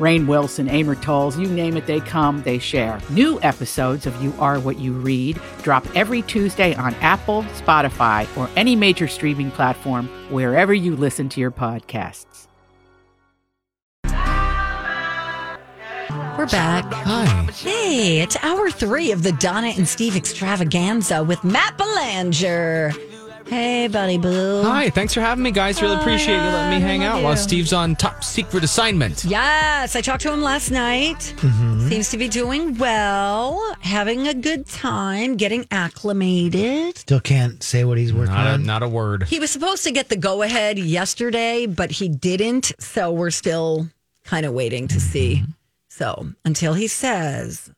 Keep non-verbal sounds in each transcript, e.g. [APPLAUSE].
Rainn Wilson, Amor Towles, you name it, they come, they share. New episodes of You Are What You Read drop every Tuesday on Apple, Spotify, or any major streaming platform wherever you listen to your podcasts. We're back. Hi. Hey, it's hour three of the Donna and Steve extravaganza with Matt Belanger. Hey, buddy boo. Hi, thanks for having me, guys. Really Oh, appreciate you letting me hang love out while. Steve's on top secret assignment. Yes, I talked to him last night. Mm-hmm. Seems to be doing well, having a good time, getting acclimated. Still can't say what he's working Not a, on. not a word. He was supposed to get the go ahead yesterday, but he didn't. So we're still kind of waiting to see. Mm-hmm. So until he says,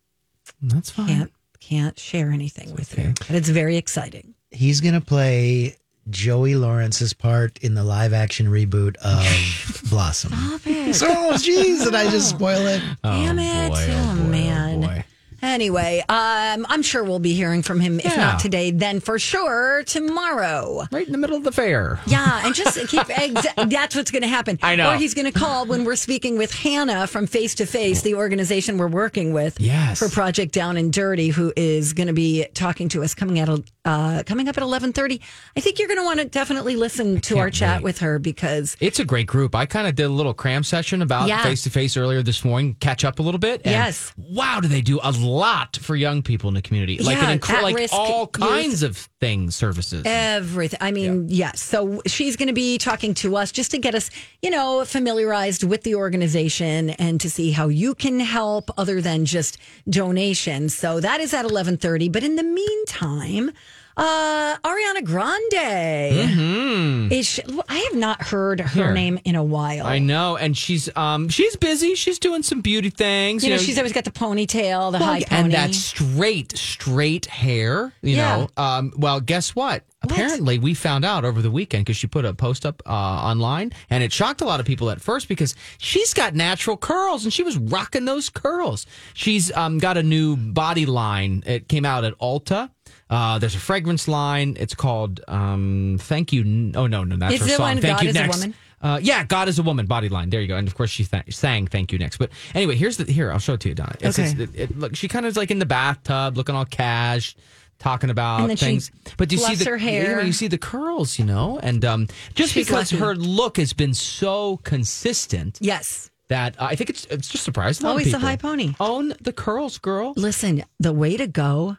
That's fine. can't can't share anything with you. okay. But it's very exciting. He's going to play Joey Lawrence's part in the live action reboot of [LAUGHS] Blossom. Stop it. Oh, jeez, did I just spoil it? Damn oh, it. Boy, Oh, oh boy, oh, man. boy. Anyway, um, I'm sure we'll be hearing from him. If Yeah. not today, then for sure tomorrow. Right in the middle of the fair. Yeah, and just [LAUGHS] keep. Exa- that's what's going to happen. I know. Or he's going to call when we're speaking with Hannah from Face to Face, the organization we're working with. Yes. For Project Down and Dirty, who is going to be talking to us coming at uh, coming up at 11:30. I think you're going to want to definitely listen to our chat wait. with her because It's a great group. I kind of did a little cram session about Yeah. face to face earlier this morning, catch up a little bit. and Yes. Wow, do they do a lot for young people in the community? Like Yeah, an incre- like all youth. kinds of things, services. Everything. I mean, yes. So she's going to be talking to us just to get us, you know, familiarized with the organization and to see how you can help other than just donations. So that is at 11:30, but in the meantime, uh Ariana Grande. Is she, I have not heard her Mm-hmm. Here. name in a while. I know, and she's um she's busy. She's doing some beauty things. You know, she's always got the ponytail, the Well, high pony. and that straight, straight hair. You Yeah. know. Um, well, guess what? Apparently, we found out over the weekend because she put a post up uh, online, and it shocked a lot of people at first because she's got natural curls and she was rocking those curls. She's um, got a new body line. It came out at Ulta. Uh, there's a fragrance line. It's called um, "Thank You." N- Oh no, no, that's her song. Thank God you is a next. woman? Uh, yeah, God is a woman body line. There you go. And of course, she th- sang "Thank You" next. But anyway, here's the here. I'll show it to you, Donna. It's, Okay. it's- it, it, look, she kind of is like in the bathtub, looking all cash, talking about And then she things. but do you see the her hair. yeah, you see the curls, you know, and um, just She's because lucky. her look has been so consistent yes. that uh, I think it's it's just a of Always the high pony. Own the curls, girl. Listen, the way to go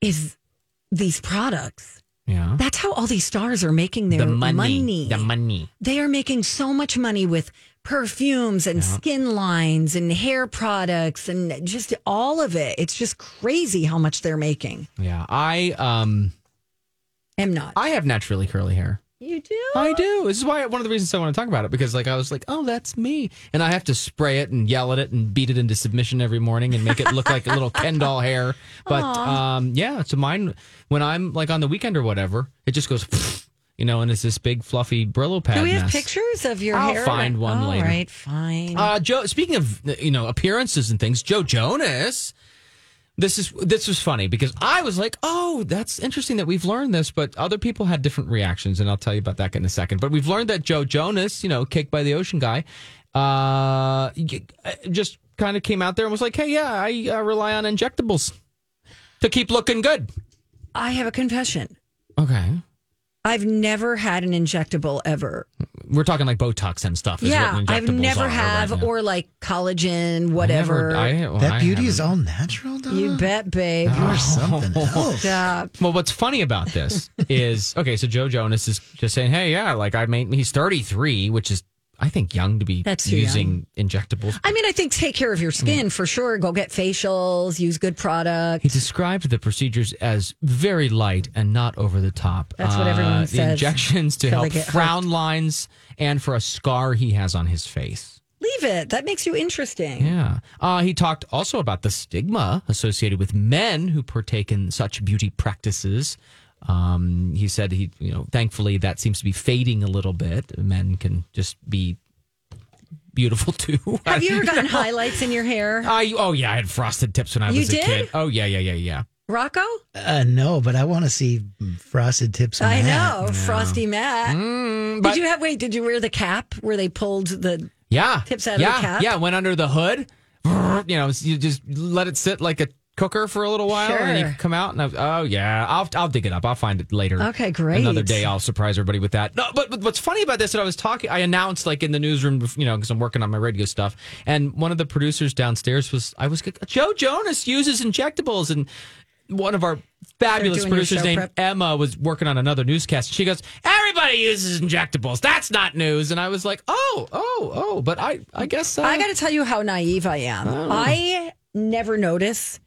is these products. Yeah. That's how all these stars are making their the money, money. the money. They are making so much money with perfumes and skin lines and hair products and just all of it. It's just crazy how much they're making. Yeah, I um, Am not. I have naturally curly hair. You do? I do. This is why one of the reasons I want to talk about it because like I was like, oh, that's me, and I have to spray it and yell at it and beat it into submission every morning and make it look like a little [LAUGHS] Ken doll hair. But um, yeah, so mine when I'm like on the weekend or whatever, it just goes, [LAUGHS] you know, and it's this big fluffy Brillo pad. Do we have mess. pictures of your I'll hair? find one All later. right, fine. Uh, Joe. Speaking of you know appearances and things, Joe Jonas. This is this was funny because I was like, "Oh, that's interesting that we've learned this," but other people had different reactions, and I'll tell you about that in a second. But we've learned that Joe Jonas, you know, Cake by the Ocean guy, uh, just kind of came out there and was like, "Hey, yeah, I uh, rely on injectables to keep looking good." I have a confession. Okay, I've never had an injectable ever. we're talking like Botox and stuff. Is yeah, what I've never are right have, now. or like collagen, I whatever. never- I- well, That I beauty is haven't. all natural, Donna? you bet, babe. You are oh. something [LAUGHS] else. Stop. Well, what's funny about this is okay. So Joe Jonas is just saying, "Hey, yeah, like I made he's 33, which is I think, young to be That's using injectables. I mean, I think take care of your skin for sure. Go get facials, use good products. He described the procedures as very light and not over the top. That's what everyone the says injections to [LAUGHS] help frown lines and for a scar he has on his face. Leave it. That makes you interesting. Yeah. Uh, he talked also about the stigma associated with men who partake in such beauty practices. Um, he said he, you know, thankfully that seems to be fading a little bit. Men can just be beautiful [LAUGHS] too. Have you ever [LAUGHS] gotten highlights in your hair, I, oh yeah, I had frosted tips when I You was a did? kid. Oh yeah, yeah, yeah, yeah. Rocco? Uh, no, but I want to see frosted tips. I Matt. know, Frosty Matt. Mm, but did you have? Wait, did you wear the cap where they pulled the? yeah, tips out of the yeah, cap? Yeah, went under the hood. [LAUGHS] You know, you just let it sit like a cooker for a little while, and then Sure. you come out. And I, oh yeah, I'll I'll dig it up. I'll find it later. Okay, great. Another day, I'll surprise everybody with that. No, but, but what's funny about this that I was talking, I announced like in the newsroom, you know, because I'm working on my radio stuff, and one of the producers downstairs was, I was, Joe Jonas uses injectables, and one of our fabulous producers named prep? Emma was working on another newscast. She goes, "Everybody uses injectables. That's not news." And I was like, "Oh, oh, oh." But I, I guess uh, I got to tell you how naive I am. I never notice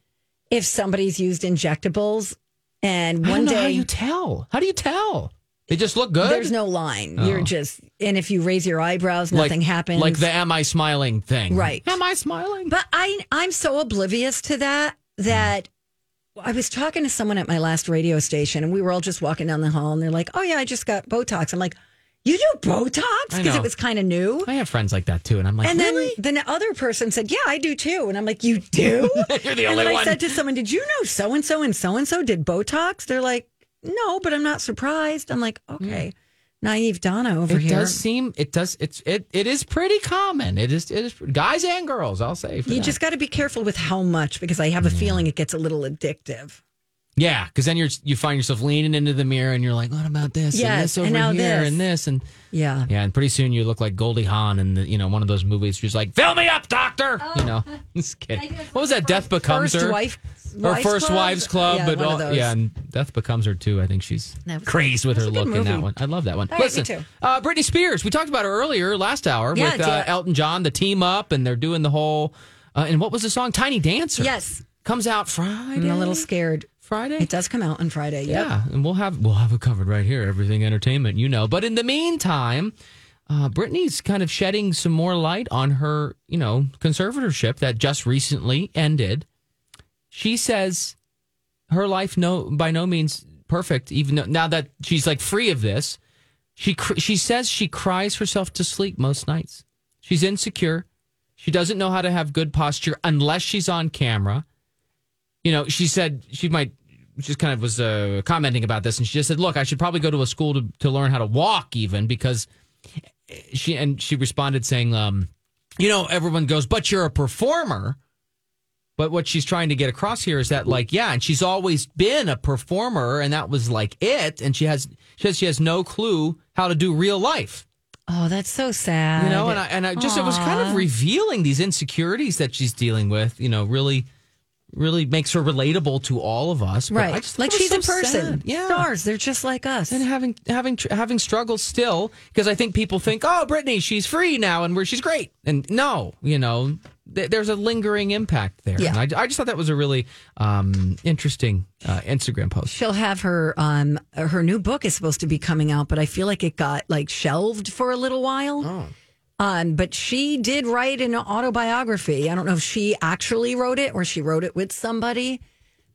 if somebody's used injectables, and one day how you tell. How do you tell? They just look good. there's no line. You're oh. just, and if you raise your eyebrows, nothing happens. Like the "Am I smiling?" thing. Right. Am I smiling? But I I'm so oblivious to that that I was talking to someone at my last radio station and we were all just walking down the hall and they're like, "Oh yeah, I just got Botox." I'm like, "You do Botox?" Because it was kind of new. I have friends like that too, and I'm like, And then really? then the other person said, "Yeah, I do too." And I'm like, "You do?" [LAUGHS] You're the and only then I said to someone, "Did you know so and so and so and so did Botox?" They're like, "No, but I'm not surprised." I'm like, mm. "Okay." Naive Donna over it here. It does seem it does it's it it is pretty common. It is it is guys and girls. I'll say you that. just got to be careful with how much because I have a feeling it gets a little addictive. Yeah, because then you're you find yourself leaning into the mirror and you're like, what about this? and Yes, this over and now here this. and this and Yeah. yeah, and pretty soon you look like Goldie Hawn in the you know one of those movies. She's like fill me up, doctor. You know, [LAUGHS] just kidding. What was that? Death becomes First her. wife, Or first Club? wives club, Yeah, but all, yeah, and Death becomes her too. I think she's crazed with her was a good look in that one. I love that one. All right, me Listen, too. Uh, Britney Spears. We talked about her earlier last hour Yeah, with uh. Elton John, the team up, and they're doing the whole. Uh, and what was the song? Tiny Dancer. Yes. comes out Friday. I'm a little scared. Friday. It does come out on Friday. Yep. Yeah, and we'll have we'll have it covered right here. Everything entertainment, you know. But in the meantime, uh, Britney's kind of shedding some more light on her, you know, conservatorship that just recently ended. She says her life no by no means perfect. Even though, now that she's like free of this, she cr- she says she cries herself to sleep most nights. She's insecure. She doesn't know how to have good posture unless she's on camera you know, she said she might just kind of was uh, commenting about this, and she just said, "Look, I should probably go to a school to to learn how to walk, even because she." And she responded saying, um, "You know, everyone goes, but you're a performer." But what she's trying to get across here is that, like, yeah, and she's always been a performer, and that was like it. And she has, she says, she has no clue how to do real life. Oh, that's so sad. You know, and I and I just it was kind of revealing these insecurities that she's dealing with. You know, really, really makes her relatable to all of us. Right. Like she's a person. sad. Yeah. Stars, they're just like us. And having having having struggles still because I think people think, oh, Britney, she's free now and where she's great, and no, you know, th- there's a lingering impact there. Yeah. And I, I just thought that was a really um, interesting uh, Instagram post. She'll have her um her new book is supposed to be coming out, but I feel like it got like shelved for a little while. Oh. Um, but she did write an autobiography. I don't know if she actually wrote it or she wrote it with somebody,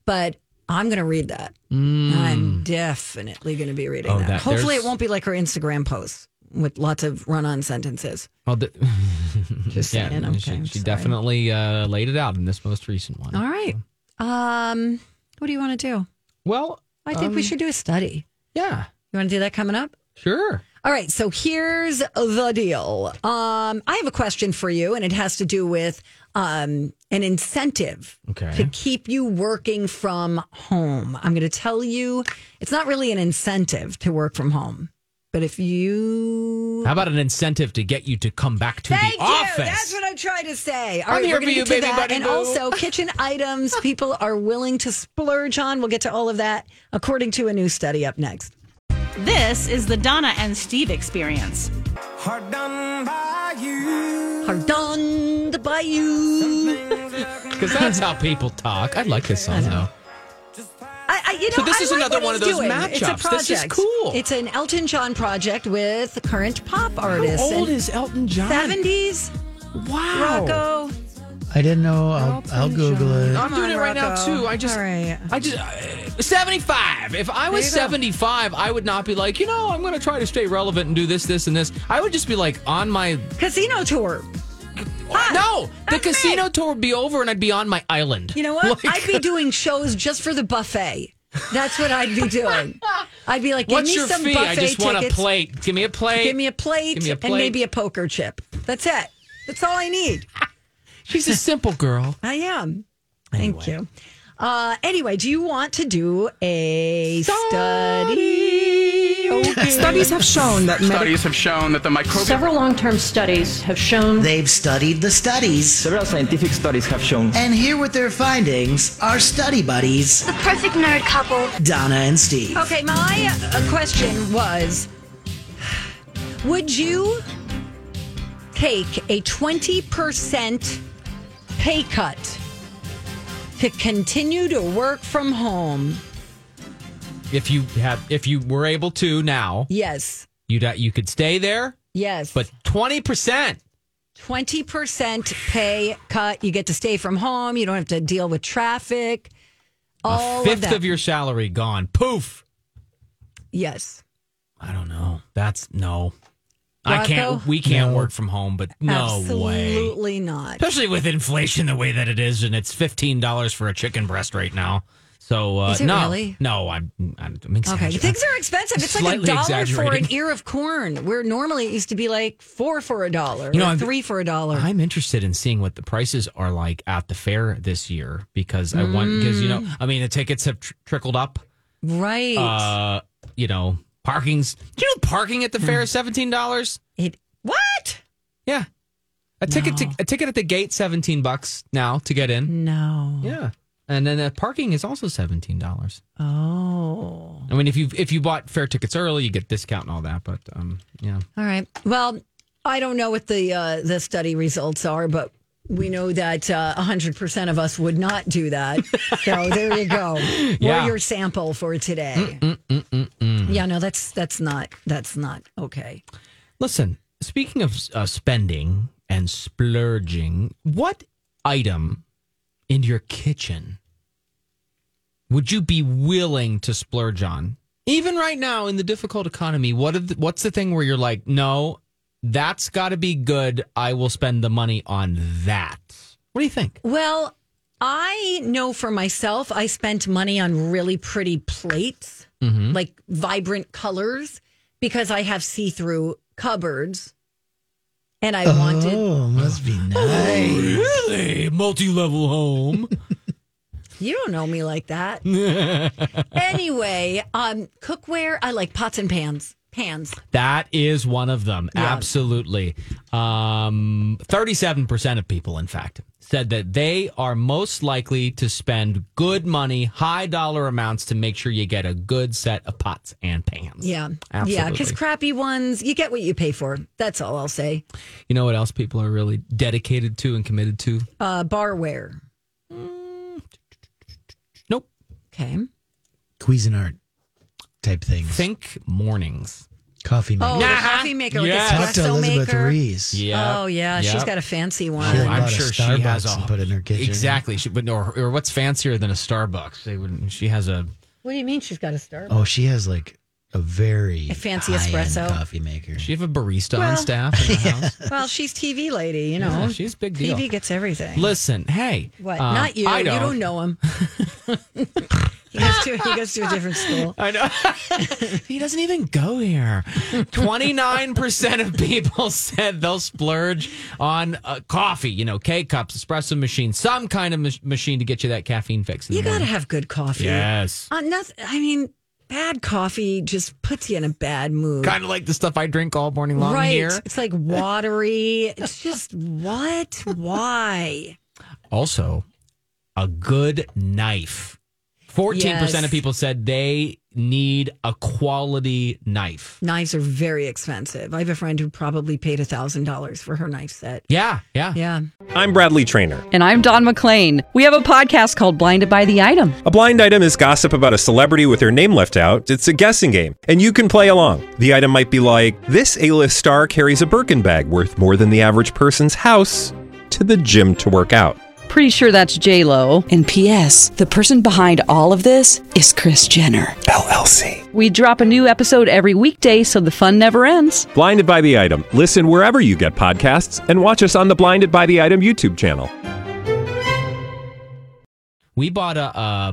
but I'm going to read that. I'm definitely going to be reading Mm. Oh, that. that- Hopefully, it won't be like her Instagram posts with lots of run-on sentences. Well, the, [LAUGHS] Just yeah, saying. Okay, she, she definitely uh, laid it out in this most recent one. All right. Um, what do you want to do? Well, I think we um, should do a study. Yeah, You want to do that coming up? sure. All right, so here's the deal. Um, I have a question for you, and it has to do with um, an incentive Okay. to keep you working from home. I'm going to tell you, it's not really an incentive to work from home, but if you How about an incentive to get you to come back to Thank the you. office? That's what I'm trying to say. All I'm right, here we're for going to you, get to baby that. buddy and boo. also [LAUGHS] kitchen items people are willing to splurge on. We'll get to all of that according to a new study up next. This is the Donna and Steve experience. Hard done by you. Hard done by you. Because that's how people talk. I like this song though. I, I, you know, So this I is like another one of those doing. It's a matchups. This is project. cool. It's an Elton John project with current pop artists. How old is Elton John? Seventies? Wow. Rocco. I didn't know. I'll, I'll Google it. I'm Come doing on, it right now Rocco. too. I just, All right. I just, uh, 75. If I was There you go. 75, I would not be like, you know, I'm going to try to stay relevant and do this, this, and this. I would just be like on my. Casino tour. Hi, no, the that's me. casino tour would be over and I'd be on my island. You know what? Like- I'd be doing shows just for the buffet. That's what I'd be doing. I'd be like, give What's me your some fee? buffet I just want a tickets. plate. Give me a plate. Give me a plate, Give me a and plate. maybe a poker chip. That's it. That's all I need. She's a simple girl. [LAUGHS] I am. Thank you. Uh, anyway, do you want to do a study? Okay. Studies have shown that medic- Studies have shown that the microbial Several long term studies have shown They've studied the studies. Several scientific studies have shown And here with their findings are study buddies, The perfect nerd couple. Donna and Steve. Okay, my uh, question was Would you take a 20% pay cut to continue to work from home? If you have, if you were able to now, Yes. you'd uh, you could stay there, Yes. but 20 percent. 20% pay cut. You get to stay from home. You don't have to deal with traffic. All A of fifth that. of your salary gone. Poof. yes. I don't know. That's no. I can't. We can't No. work from home, but no way. Absolutely not. Especially with inflation the way that it is, and it's fifteen dollars for a chicken breast right now. So uh, Is it no, really? no, I'm. I'm Okay, things are expensive. It's like a dollar for an ear of corn. Where normally it used to be like four for a dollar, You know, or I'm- three for a dollar. I'm interested in seeing what the prices are like at the fair this year because I want because you know I mean the tickets have tr- trickled up. right. Uh, you know parking's. Do you know parking at the fair is seventeen dollars? it what? Yeah, a ticket to, a ticket at the gate seventeen bucks now to get in. No. Yeah, and then the parking is also seventeen dollars. Oh. I mean, if you if you bought fair tickets early, you get discount and all that. But um, yeah, All right. Well, I don't know what the uh, the study results are, but we know that uh, 100% of us would not do that. [LAUGHS] so there you go. Yeah. Or your sample for today. Mm, mm, mm, yeah, no, that's that's not that's not okay. listen. Speaking of uh, spending and splurging, what item in your kitchen would you be willing to splurge on? Even right now in the difficult economy, what the, what's the thing where you're like, no, that's got to be good. I will spend the money on that. What do you think? Well, I know for myself, I spent money on really pretty plates, like vibrant colors, because I have see through cupboards. And I wanted, Oh, must be nice. Really, multi-level home. [LAUGHS] you don't know me like that. [LAUGHS] anyway, um, cookware, I like pots and pans. Pans. That is one of them. Yeah. Absolutely. Um, 37% of people, in fact, said that they are most likely to spend good money, high dollar amounts to make sure you get a good set of pots and pans. Yeah. Absolutely. Yeah. Because crappy ones, you get what you pay for. That's all I'll say. You know what else people are really dedicated to and committed to? Uh, barware. Nope. Okay. Cuisinart type things. Think mornings. Coffee maker. Oh, the Nah. coffee maker with Yes. the Talk to espresso Elizabeth maker. Reese. Yeah. Oh yeah, she's got a fancy one. Should've I'm bought a sure she has Starbucks a and put it in her kitchen. Exactly. She, but or, or what's fancier than a Starbucks? They wouldn't. She has a. What do you mean she's got a Starbucks? Oh, she has like a very A fancy high-end espresso? coffee maker. She have a barista on Well, staff in the [LAUGHS] house. Well, she's TV lady, you know. Yeah, she's a big deal. TV gets everything. Listen, hey. what? um, Not you. I You don't know him. [LAUGHS] he, goes to, he goes to a different school. [LAUGHS] I know. [LAUGHS] he doesn't even go here. 29% of people [LAUGHS] said they'll splurge on uh, coffee, you know, K cups, espresso machine, some kind of mach- machine to get you that caffeine fix. You got to have good coffee. Yes. Uh, nothing, I mean, bad coffee just puts you in a bad mood. Kind of like the stuff I drink all morning long right. here. It's like watery. it's just what? Why? Also, a good knife 14% Yes. of people said they need a quality knife. Knives are very expensive. I have a friend who probably paid a thousand dollars for her knife set. Yeah, yeah. Yeah. I'm Bradley Trainer. And I'm Don McClain. We have a podcast called Blinded by the Item. A blind item is gossip about a celebrity with their name left out. It's a guessing game, and you can play along. The item might be like this: A-list star carries a Birkin bag worth more than the average person's house to the gym to work out. Pretty sure that's J Lo. And P.S. The person behind all of this is Kris Jenner LLC. We drop a new episode every weekday, so the fun never ends. Blinded by the item. Listen wherever you get podcasts, and watch us on the Blinded by the Item YouTube channel. We bought a uh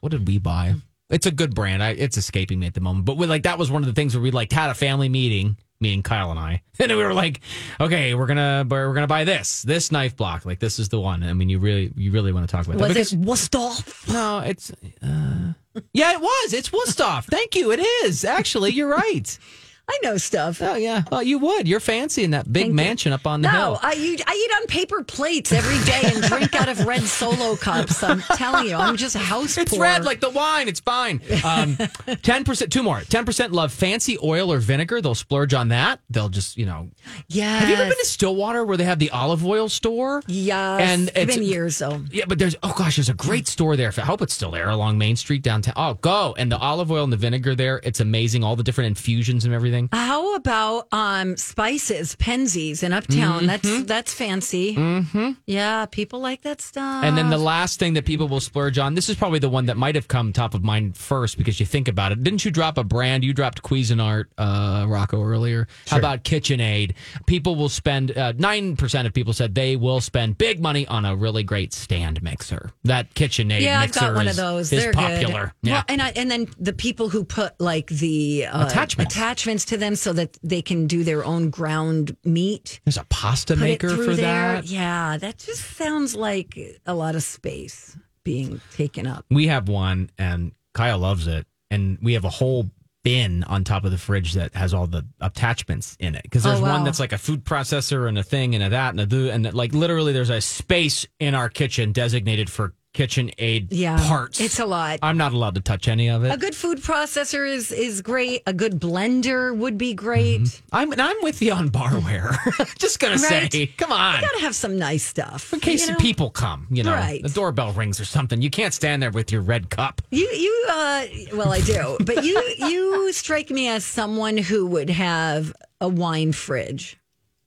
what did we buy? It's a good brand. I, it's escaping me at the moment. But we like that was one of the things where we like had a family meeting, meaning Kyle and I. [LAUGHS] And we were like, okay, we're gonna we're gonna buy this, this knife block. Like this is the one. I mean you really you really want to talk about that. Was it Wusthof? No, it's uh, yeah, it was. It's Wusthof. Thank you. It is actually. You're right. [LAUGHS] I know stuff. Oh yeah. Well, you would. You're fancy in that big Thank you. mansion up on the No, hill. I eat, I eat on paper plates every day and drink out of red solo cups. I'm telling you, I'm just house poor. It's poor. red like the wine. It's fine. Um, [LAUGHS] Ten percent. Two more. Ten percent love fancy oil or vinegar. They'll splurge on that. They'll just you know. yeah. Have you ever been to Stillwater where they have the olive oil store? Yeah. And it's it's- been years though. Yeah, but there's oh gosh, there's a great store there. I hope it's still there along Main Street downtown. Oh, go and the olive oil and the vinegar there. It's amazing. All the different infusions and everything. How about um spices, Penzeys in Uptown? That's that's fancy. Mm-hmm. Yeah, people like that stuff. And then the last thing that people will splurge on, this is probably the one that might have come top of mind first because you think about it. Didn't you drop a brand? You dropped Cuisinart, uh, Rocco, earlier. How about KitchenAid? People will spend, uh, 9% of people said they will spend big money on a really great stand mixer. That KitchenAid yeah, I've mixer got one is, of those. is They're popular. Good. Yeah. Well, and I, and then the people who put like the uh, Attachments. attachments to them so that they can do their own ground meat. There's a pasta Put maker for there. that. Yeah, that just sounds like a lot of space being taken up. We have one, and Kyle loves it. And we have a whole bin on top of the fridge that has all the attachments in it. Because oh, there's Oh, wow. one that's like a food processor and a thing and a that and a do and that, like literally there's a space in our kitchen designated for KitchenAid Yeah, parts. it's a lot. I'm not allowed to touch any of it. A good food processor is is great. A good blender would be great. I'm and I'm with you on barware. [LAUGHS] Just gonna say, Right. come on. Gotta have some nice stuff in case you know? people come, you know, Right. the doorbell rings or something. You can't stand there with your red cup. You you uh well I do, but you [LAUGHS] you strike me as someone who would have a wine fridge.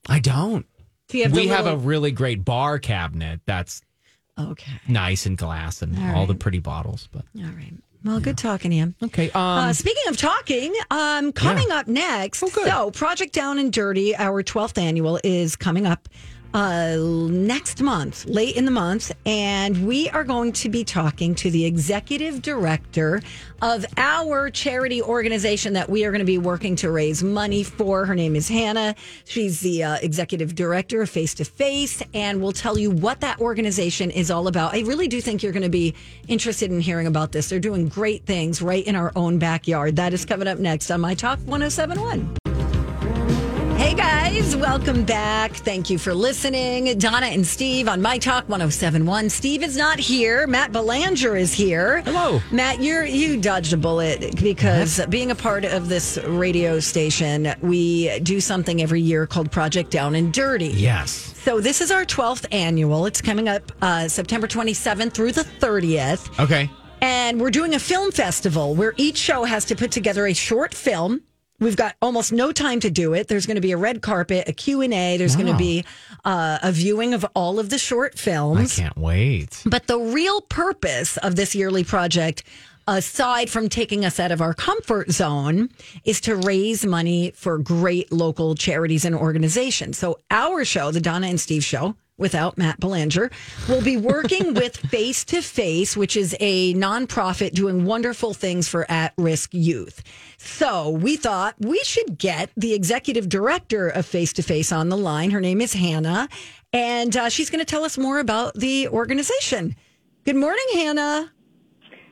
I don't. Do have we have a really great bar cabinet that's Okay. nice and glass and All all, the pretty bottles. But All right. Well, good talking to you. okay, um, Uh, speaking of talking, um, coming up next. Oh. So, Project Down and Dirty, our 12th annual, is coming up uh, next month, late in the month. And we are going to be talking to the executive director of our charity organization that we are going to be working to raise money for. Her name is Hannah. She's the uh, executive director of Face to Face, and we'll tell you what that organization is all about. I really do think you're going to be interested in hearing about this. They're doing great things right in our own backyard. That is coming up next on My Talk 1071. Hey guys, welcome back. Thank you for listening. Donna and Steve on My Talk 1071. Steve is not here. Matt Belanger is here. Hello. Matt, you're you dodged a bullet because being a part of this radio station, we do something every year called Project Down and Dirty. yes. So this is our 12th annual. It's coming up uh, September 27th through the 30th. Okay. And we're doing a film festival where each show has to put together a short film. We've got almost no time to do it. There's going to be a red carpet, a Q&A. There's going to be uh, a viewing of all of the short films. I can't wait. But the real purpose of this yearly project, aside from taking us out of our comfort zone, is to raise money for great local charities and organizations. So our show, the Donna and Steve show, without Matt Belanger, will be working [LAUGHS] with Face to Face, which is a nonprofit doing wonderful things for at-risk youth. So we thought we should get the executive director of Face to Face on the line. Her name is Hannah, and uh, she's going to tell us more about the organization. Good morning, Hannah.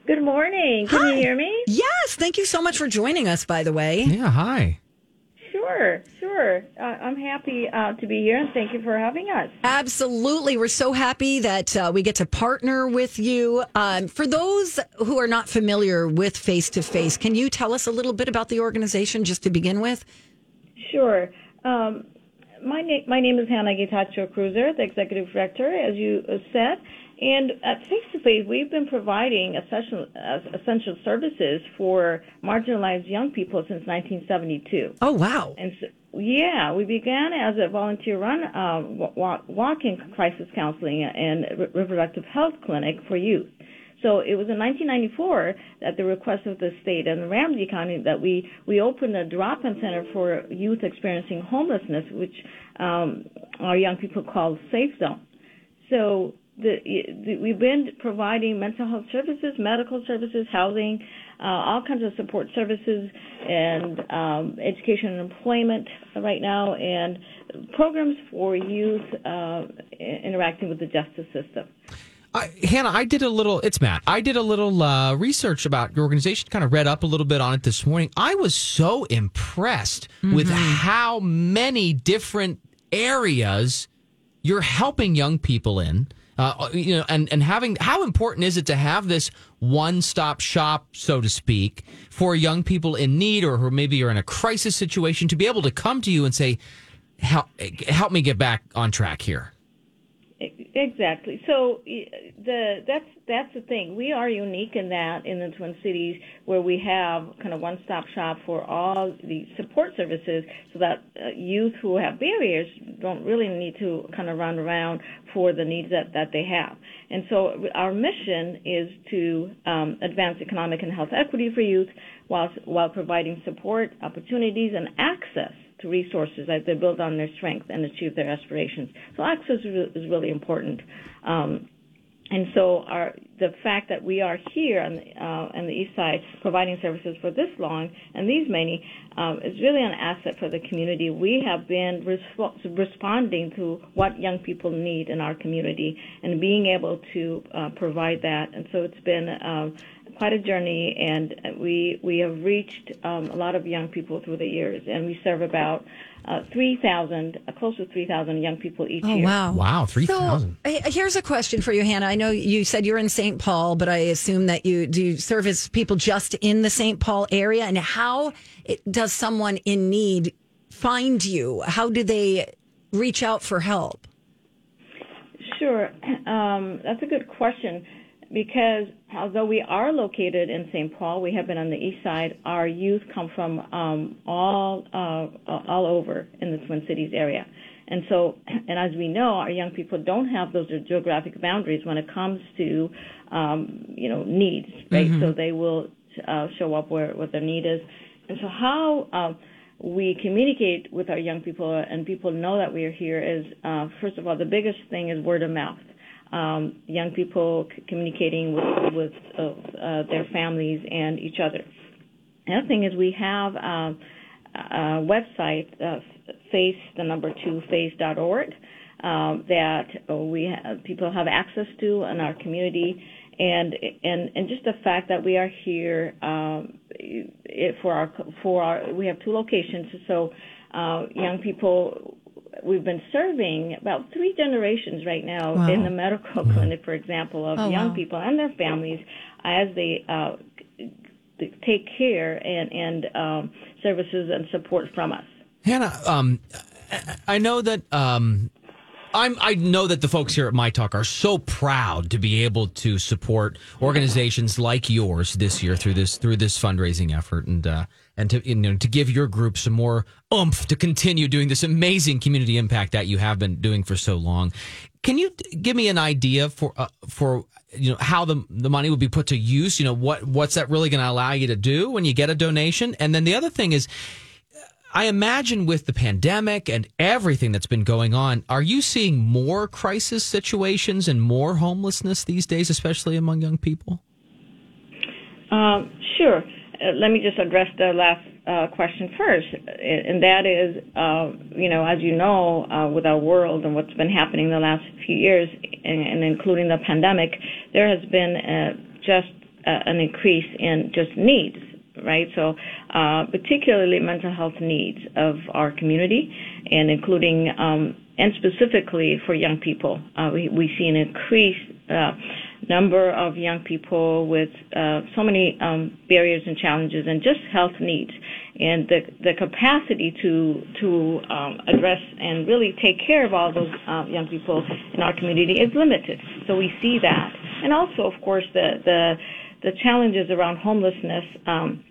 Good morning. Can Hi. you hear me? Yes, thank you so much for joining us, by the way. Yeah. Hi. Sure, sure. Uh, I'm happy uh, to be here, and thank you for having us. Absolutely. We're so happy that uh, we get to partner with you. Um, for those who are not familiar with Face to Face, can you tell us a little bit about the organization just to begin with? Sure. Um, my, na- my name is Hannah Getachew Cruiser, the executive director, as you uh, said. And at Face we've been providing essential, uh, essential services for marginalized young people since 1972. Oh, wow. And so, yeah, we began as a volunteer run uh, walk in crisis counseling and re- reproductive health clinic for youth. So it was in 1994 at the request of the state and Ramsey County that we, we opened a drop-in center for youth experiencing homelessness, which um, our young people call Safe Zone. So the, the, we've been providing mental health services, medical services, housing, uh, all kinds of support services, and um, education and employment right now, and programs for youth uh, interacting with the justice system. Uh, Hannah, I did a little. It's Matt. I did a little uh, research about your organization. Kind of read up a little bit on it this morning. I was so impressed mm-hmm. with how many different areas you're helping young people in. Uh, you know, and, and having how important is it to have this one stop shop, so to speak, for young people in need or who maybe you're in a crisis situation to be able to come to you and say, help, help me get back on track here? Exactly. So the that's that's the thing. We are unique in that in the Twin Cities where we have kind of one-stop shop for all the support services, so that uh, youth who have barriers don't really need to kind of run around for the needs that that they have. And so our mission is to um, advance economic and health equity for youth while while providing support, opportunities, and access to resources as they build on their strength and achieve their aspirations. So access is really important. Um, and so our, the fact that we are here on the, uh, on the east side providing services for this long and these many um, is really an asset for the community. We have been resp- responding to what young people need in our community and being able to uh, provide that. And so it's been um, quite a journey, and we we have reached um, a lot of young people through the years, and we serve about uh, 3,000, uh, close to 3,000 young people each oh, year. wow. Wow, 3,000. So, here's a question for you, Hannah. I know you said you're in St. Paul, but I assume that you do service people just in the St. Paul area. And how it, does someone in need find you? How do they reach out for help? Sure. [CLEARS THROAT] Um, that's a good question because although we are located in St. Paul, we have been on the east side. Our youth come from um, all uh, all over in the Twin Cities area, and so [CLEARS THROAT] and as we know, our young people don't have those geographic boundaries when it comes to um, you know needs, right? Mm-hmm. So they will uh, show up where what their need is, and so how. Um, we communicate with our young people and people know that we are here is uh, first of all the biggest thing is word of mouth um, young people c- communicating with, with uh, uh, their families and each other. Another thing is we have um, a website, uh, face the number two face.org, um, that we have, people have access to in our community, and and and just the fact that we are here um, for our for our we have two locations, so uh, young people we've been serving about three generations right now wow. in the medical clinic, for example, of oh, young wow. people and their families as they uh, take care and, and um, services and support from us. Hannah, um, I know that um, I'm, I know that the folks here at My Talk are so proud to be able to support organizations like yours this year through this through this fundraising effort, and uh, and to you know to give your group some more oomph to continue doing this amazing community impact that you have been doing for so long. Can you give me an idea for uh, for you know how the the money would be put to use? You know what what's that really going to allow you to do when you get a donation? And then the other thing is I imagine with the pandemic and everything that's been going on, are you seeing more crisis situations and more homelessness these days, especially among young people? Um, sure. Uh, let me just address the last uh, question first, and that is, uh, you know, as you know, uh, with our world and what's been happening the last few years, and, and including the pandemic, there has been uh, just uh, an increase in just needs right? So, particularly mental health needs of our community, and including um, and specifically for young people, we we see an increase number of young people with uh, so many um, barriers and challenges and just health needs and the the capacity to to um, address and really take care of all those uh, young people in our community is limited. So we see that, and also, of course, the the the challenges around homelessness um,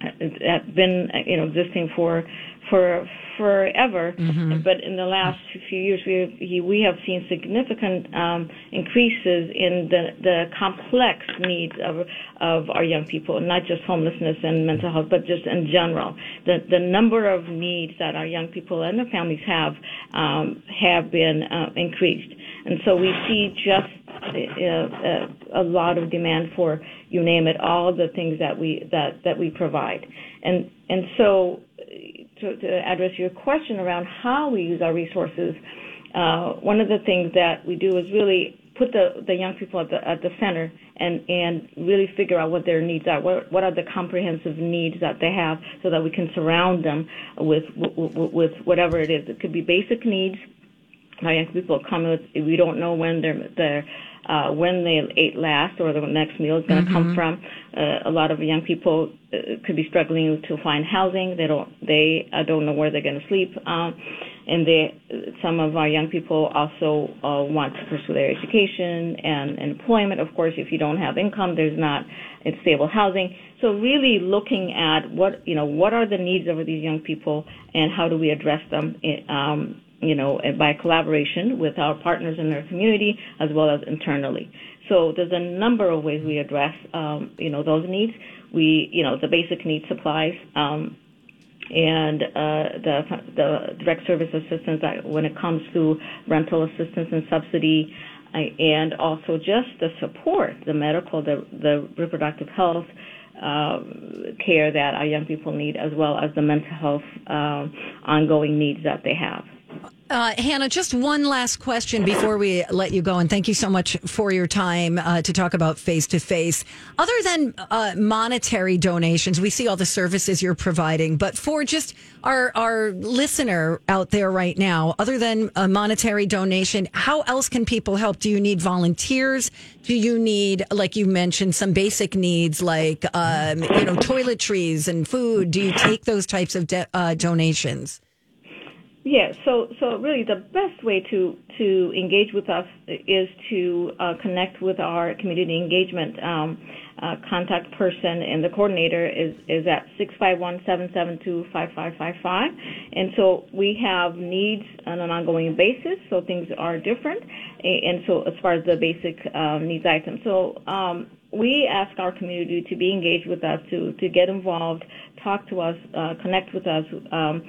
have been you know existing for for forever, mm-hmm. but in the last few years we have, we have seen significant um, increases in the, the complex needs of of our young people, not just homelessness and mental health, but just in general. The the number of needs that our young people and their families have um, have been uh, increased, and so we see just uh, uh, a lot of demand for you name it, all the things that we that that we provide, and and so to, to address your question around how we use our resources, uh, one of the things that we do is really put the, the young people at the, at the center and, and really figure out what their needs are. What, what are the comprehensive needs that they have so that we can surround them with, with, with whatever it is. It could be basic needs. Our young people come with, we don't know when their, their uh, when they ate last or the next meal is going to mm-hmm. come from. Uh, a lot of young people uh, could be struggling to find housing. They don't they uh, don't know where they're going to sleep. Um, and they, some of our young people also uh, want to pursue their education and, and employment. Of course, if you don't have income, there's not stable housing. So really looking at what you know what are the needs of these young people and how do we address them. In, um, you know, by collaboration with our partners in our community as well as internally. So there's a number of ways we address, um, you know, those needs. We, you know, the basic need supplies, um, and uh, the the direct service assistance when it comes to rental assistance and subsidy, and also just the support, the medical, the the reproductive health. Uh, care that our young people need, as well as the mental health um, ongoing needs that they have. Uh, Hannah, just one last question before we let you go, and thank you so much for your time uh, to talk about face to face. Other than uh, monetary donations, we see all the services you're providing, but for just our our listener out there right now, other than a monetary donation, how else can people help? Do you need volunteers? Do you need, like you mentioned, some basic needs like um, you know toiletries and food? Do you take those types of de- uh, donations? Yeah, so so really the best way to to engage with us is to uh, connect with our community engagement um, uh, contact person, and the coordinator is is at six five one seven seven two five five five five. And so we have needs on an ongoing basis, so things are different. And so as far as the basic um, needs items, so um, we ask our community to be engaged with us, to, to get involved, talk to us, uh, connect with us, um,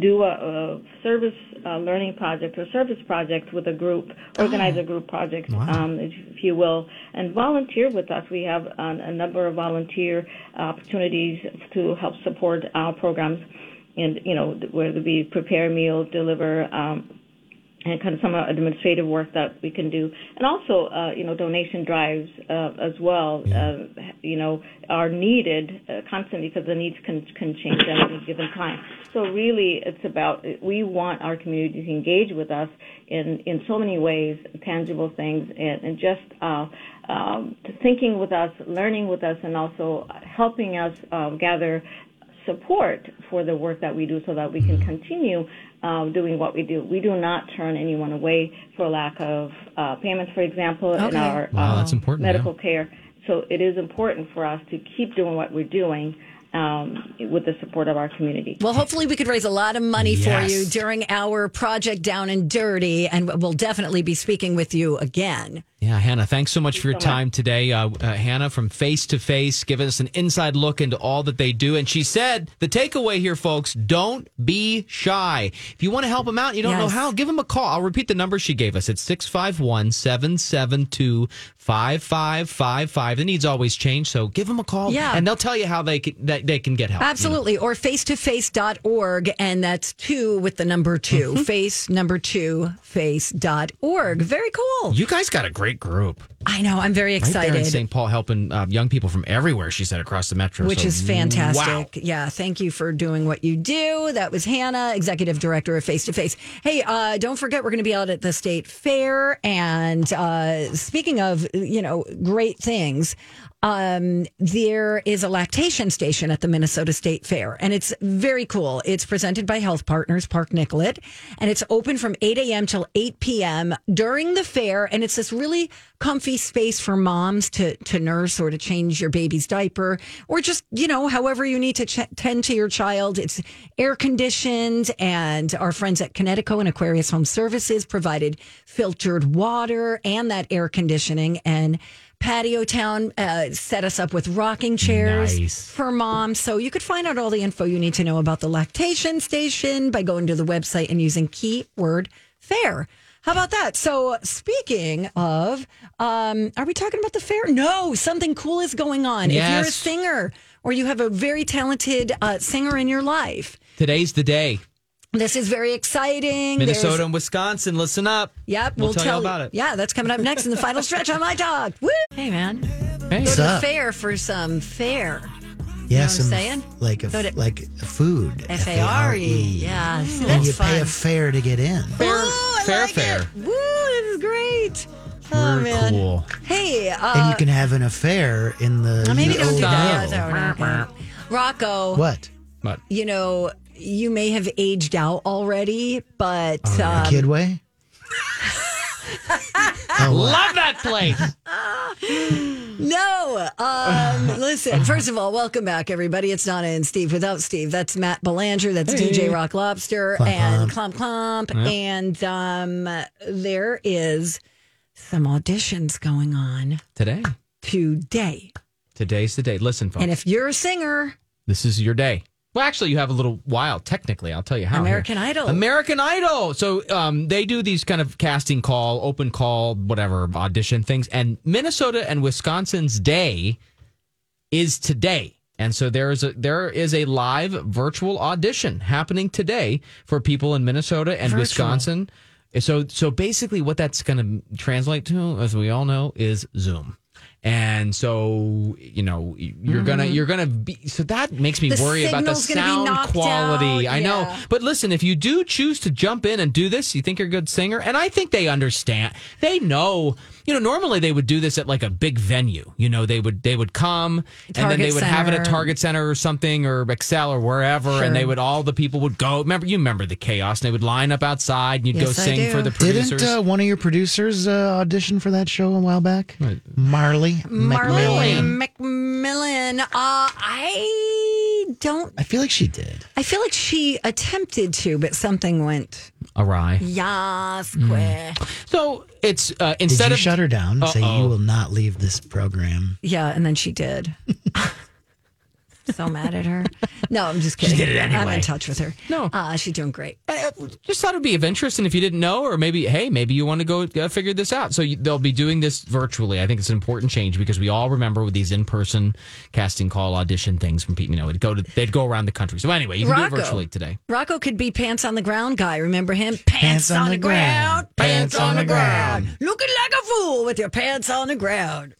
do a, a service uh, learning project or service project with a group, organize oh. a group project, wow. um, if, if, you will, and volunteer with us. We have a, a number of volunteer opportunities to help support our programs, and you know whether it be prepare meals, deliver. Um, and kind of some administrative work that we can do, and also uh, you know donation drives uh, as well. Yeah. Uh, you know are needed uh, constantly because the needs can can change at any given time. So really, it's about we want our community to engage with us in in so many ways, tangible things, and, and just uh, um, thinking with us, learning with us, and also helping us um, gather support for the work that we do so that we can continue uh, doing what we do. We do not turn anyone away for lack of uh, payments, for example, okay. in our wow, that's important, medical yeah. care. So it is important for us to keep doing what we're doing um, with the support of our community. Well, hopefully, we could raise a lot of money yes. for you during our project Down and Dirty, and we'll definitely be speaking with you again. Yeah, Hannah, thanks so much Thank for your so time much. today. Uh, uh, Hannah from Face to Face, giving us an inside look into all that they do. And she said the takeaway here, folks, don't be shy. If you want to help them out, you don't yes. know how, give them a call. I'll repeat the number she gave us. It's 651 772 5555. The needs always change, so give them a call. Yeah. And they'll tell you how they can, that they can get help. Absolutely. You know? Or face2face.org, and that's two with the number 2 mm-hmm. Face number two, face.org. Very cool. You guys got a great group. I know. I'm very Right excited. St. Paul, helping uh, young people from everywhere. She said across the metro, which So, is fantastic. Wow. Yeah, thank you for doing what you do. That was Hannah, executive director of Face to Face. Hey, uh, don't forget we're going to be out at the state fair. And uh, speaking of, you know, great things. Um, there is a lactation station at the Minnesota State Fair, and it's very cool. It's presented by Health Partners Park Nicollet, and it's open from 8 a.m. till 8 p.m. during the fair. And it's this really comfy space for moms to to nurse or to change your baby's diaper, or just you know however you need to ch- tend to your child. It's air conditioned, and our friends at Connecticut and Aquarius Home Services provided filtered water and that air conditioning and. Patio Town uh, set us up with rocking chairs Nice. for moms. So you could find out all the info you need to know about the lactation station by going to the website and using keyword fair. How about that? So speaking of, um, are we talking about the fair? No, something cool is going on. If you're a singer or you have a very talented uh, singer in your life, Today's the day. this is very exciting. There's- Minnesota and Wisconsin, listen up. Yep, We'll we'll, tell you about it. Yeah, that's coming up next in the final stretch on my dog. Woo! Hey man, Hey. go What's to the fair for some fair. Yeah, what I'm some saying? like a Go like a food. F A R E. Yeah, see, And that's you fun. pay a fare to get in. Fair, Ooh, I fair, like fair. it. Woo, this is great. Oh We're man. cool. Hey, uh, and you can have an affair in the. maybe don't old do that. Yeah, so- Rocco, What? What? you know, you may have aged out already, but A um, kid way? [LAUGHS] oh, love that place. [LAUGHS] no. Um, listen, [LAUGHS] first of all, welcome back, everybody. It's Donna and Steve without Steve. That's Matt Belanger. That's DJ Rock Lobster and clomp. Clomp Clomp. And um, there is some auditions going on Today. today. Today's the day. Listen, folks. And if you're a singer, This is your day. Well, actually, you have a little while. Technically, I'll tell you how. American here. Idol. American Idol. So um, they do these kind of casting call, open call, whatever audition things. And Minnesota and Wisconsin's day is today. And so there is a there is a live virtual audition happening today for people in Minnesota and Virtual. Wisconsin. So so basically, what that's going to translate to, as we all know, is Zoom. And so you know you're gonna you're gonna be so that makes me Mm-hmm. The worry about the signal's gonna be sound quality. I know, but listen, if you do choose to jump in and do this, you think you're a good singer, and I think they understand. They know. You know, normally they would do this at like a big venue. You know, they would they would come and then they Target would have it at Target Center or something or Xcel or wherever, Sure. and they would all the people would go. Remember, you remember the chaos, and they would line up outside, and you'd Yes, go sing for the producers. Didn't uh, one of your producers uh, audition for that show a while back? Marley. Marley McMillan. McMillan, uh, I don't. I feel like she did. I feel like she attempted to, but something went Awry. yas Mm. quick. So it's uh, Did instead you of shut her down say Uh-oh. you will not leave this program? Yeah, and then she did. [LAUGHS] so mad at her. [LAUGHS] No, I'm just kidding. did it I'm in touch with her. No. uh, she's doing great. Uh, just thought it'd be of interest, and if you didn't know, or maybe hey, maybe you want to go uh, figure this out. So you, they'll be doing this virtually. I think it's an important change because we all remember with these in-person casting call audition things from people. You know, it'd go to they'd go around the country. So anyway, you can do it virtually today. Rocco could be pants on the ground guy. Remember him? Pants, on, the ground. Pants on the ground. Looking like a fool with your pants on the ground.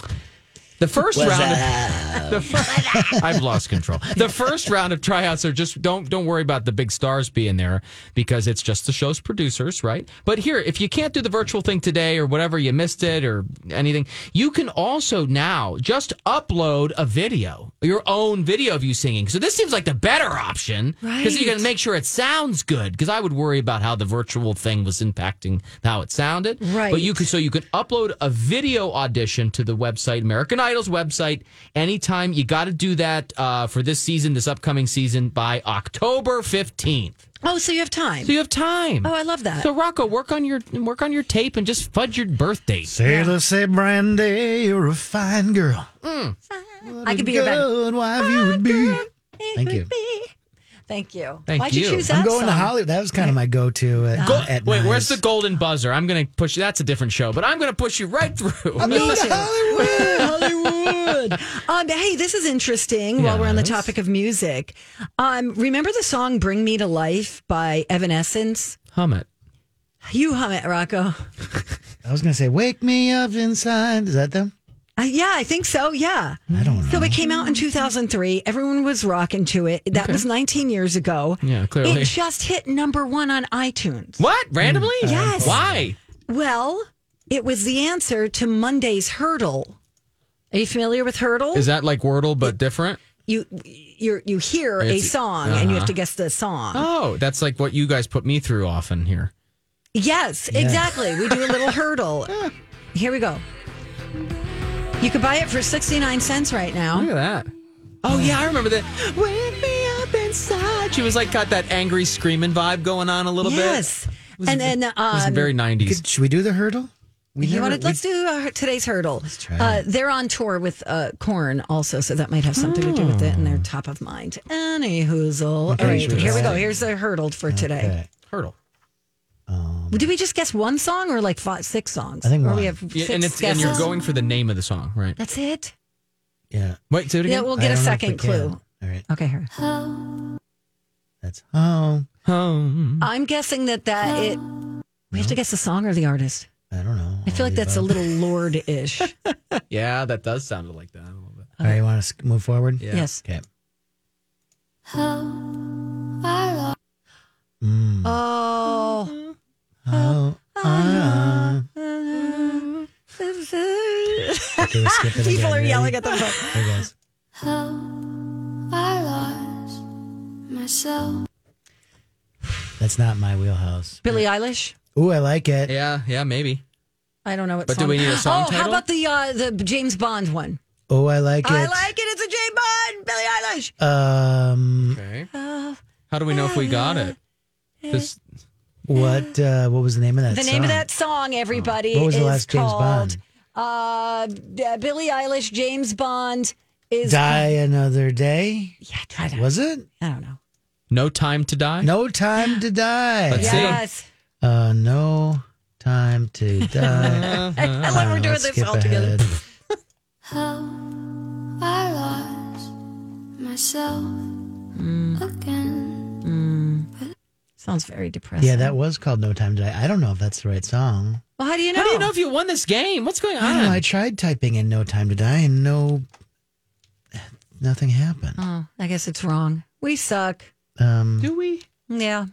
The first round, of, the fir- [LAUGHS] I've lost control. The first round of tryouts are just don't don't worry about the big stars being there because it's just the show's producers, right? But here, if you can't do the virtual thing today or whatever, you missed it or anything, you can also now just upload a video, your own video of you singing. So this seems like the better option because you can make sure it sounds good. Because I would worry about how the virtual thing was impacting how it sounded. Right. But you could so you could upload a video audition to the website, American Idol's website, anytime. You got to do that uh, for this season, this upcoming season, by October fifteenth. Oh, so you have time. So you have time. Oh, I love that. So Rocco, work on your work on your tape and just fudge your birth date. Sailor say, Brandy, you're a fine girl. I could be your bed. good wife you would be. Thank you. Thank you. Thank Why'd you, you. choose that I'm going to? Hollywood. That was kind of my go-to at, Go- at wait, where's the golden buzzer? I'm going to push you. That's a different show, but I'm going to push you right through. Me too. Hollywood. [LAUGHS] um, hey, this is interesting. While we're on the topic of music, um, remember the song "Bring Me to Life" by Evanescence? Hum it. You hum it, Rocco. I was gonna say, "Wake me up inside." Is that them? Uh, yeah, I think so. Yeah. I don't know. So it came out in 2003. Everyone was rocking to it. That was 19 years ago. Yeah, clearly. It just hit number one on iTunes. What? Randomly? Yes. Why? Well, it was the answer to Monday's Heardle. Are you familiar with Heardle? Is that like Wordle but different? you you you hear a It's- song and you have uh-huh. to guess the song. Oh, that's like what you guys put me through often here. Yes, exactly. We do a little [LAUGHS] Heardle. Here we go. You could buy it for 69 cents right now. Look at that. Oh yeah, I remember that. Wake me up inside. She was like got that angry screaming vibe going on a little bit. Yes. And then It was um, very nineties. Could, should we do the Heardle? We you never- want to, let's do uh, today's Heardle. Let's try Uh, they're on tour with uh, Korn also, so that might have something to do with it, and they're top of mind. Any hoozle. Okay, All right, sure. here we go. Here's the Heardle for today. Okay. Heardle. Did we just guess one song or like five, six songs? I think one. we have Yeah, and it's guesses. and you're going for the name of the song, right? That's it. Yeah. Wait, say it Yeah, we'll get a don't know if second clue. All right. Okay, here. That's home. Home. I'm guessing that that it. We have to guess the song or the artist. I don't know. I feel like that's a little Lorde-ish. [LAUGHS] Yeah, that does sound like that a little bit. All right, you want to move forward? Yeah. Yes. Okay. Mm. Oh. Oh, ah. Okay, we'll skip it People again. are Ready? yelling at the phone. There it goes. That's not my wheelhouse. Billie Eilish. Ooh, I like it. Yeah, yeah, maybe. I don't know what. But do we need a song Oh, title? how about the uh, the James Bond one? Oh, I like it. I like it. It's a James Bond. Billie Eilish. Um, Okay. How do we know if we got it? This what? Uh, what was the name of that? the name of song? that song, everybody, What was the is last James called, Bond? Uh, uh, Billie Eilish. James Bond is. Die another day. Yeah, try that. Was it? I don't know. No time to die. No time to [GASPS] die. Let's see. Yes. Uh, no time to [LAUGHS] die. I love we're doing Let's this skip all together. ahead. [LAUGHS] Sounds very depressing. Yeah, that was called No Time to Die. I don't know if that's the right song. Well, how do you know? How do you know if you won this game? What's going I don't know. I tried typing in No Time to Die and no, nothing happened. Oh, I guess it's wrong. We suck. Um, Do we? Yeah.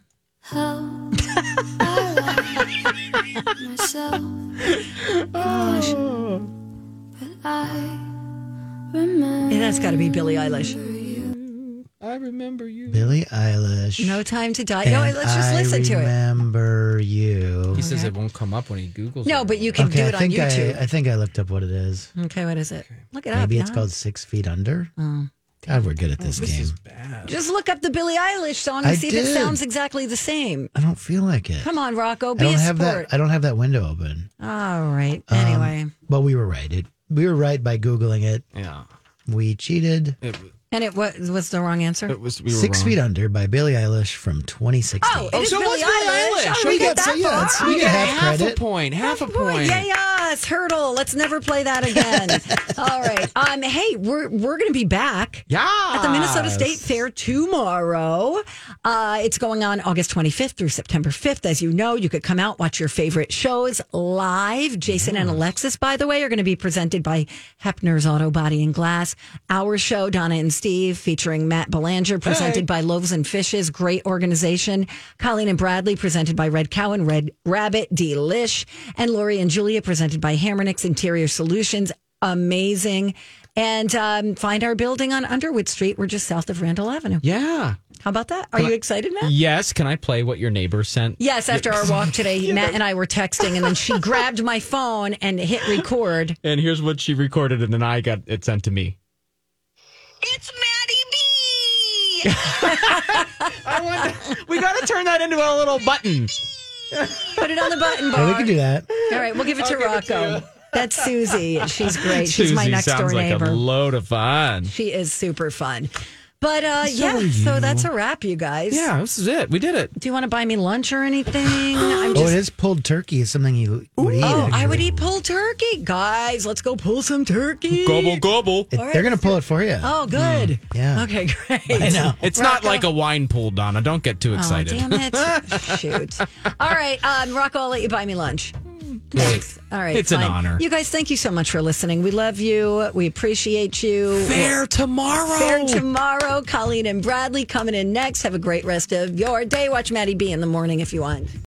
Yeah, that's got to be Billie Eilish. I remember you. Billie Eilish. No time to die. No, let's just I listen to it. Remember you. He says it won't come up when he Googles No, it. but you can Okay, do it I on think YouTube. I, I think I looked up what it is. okay, what is it? Look it up. Maybe it's yeah. called Six Feet Under. Oh. God, we're good at this, game. Just look up the Billie Eilish song and I see if it sounds exactly the same. I don't feel like it. Come on, Rocco, I don't a have sport. that. I don't have that window open. All right. Um, Anyway, But we were right. It. We were right by googling it. Yeah. We cheated. It, and it was, was the wrong answer. it was we were Six wrong. Feet Under by Billie Eilish from 2016. Oh, it is so it Billie was Billie Eilish. Eilish. Oh, We we got got so- that yeah, far. we Okay. get half half credit. a point. Half a Boy, point. Yeah, yes, Heardle. Let's never play that again. [LAUGHS] All right. Um, hey, we're we're going to be back. Yeah. At the Minnesota State Fair tomorrow. Uh, it's going on August 25th through September 5th. As you know, you could come out, watch your favorite shows live. Jason and Alexis, by the way, are going to be presented by Hepner's Auto Body and Glass. Our show, Donna and Steve, featuring Matt Belanger, presented by Loaves and Fishes. Great organization. Colleen and Bradley, presented by Red Cow and Red Rabbit. Delish. And Lori and Julia, presented by Hammernix Interior Solutions. Amazing. And um, find our building on Underwood Street. We're just south of Randall Avenue. Yeah. How about that? Are you excited, Matt? Yes. Can I play what your neighbor sent? Yes, after our walk today, [LAUGHS] Matt and I were texting, and then she [LAUGHS] grabbed my phone and hit record. And here's what she recorded, and then I got it sent to me. It's Maddie B. [LAUGHS] I want. We got to turn that into a little button. Put it on the button Yeah, bar. we can do that. All right, we'll give it to I'll give it to Rocco. you. That's Susie. She's great. She's my Susie next door sounds like neighbor. a load of fun. she is super fun. But uh, So yeah, are so that's a wrap, you guys. Yeah, this is it. We did it. Do you want to buy me lunch or anything? [GASPS] I'm Oh, it is pulled turkey. Is something you would eat. Oh, I would eat pulled turkey. Guys, let's go pull some turkey. Gobble gobble. It- They're going to pull it for you. Oh, good. Yeah. Okay, great. [LAUGHS] I know. It's not like a wine pool, Donna. Don't get too excited. Oh, damn it. [LAUGHS] Shoot. All right, um, Rocco, I'll let you buy me lunch. All right. It's an honor. You guys, thank you so much for listening. We love you. We appreciate you. Fair tomorrow. Fair tomorrow. Colleen and Bradley coming in next. Have a great rest of your day. Watch Maddie B in the morning if you want.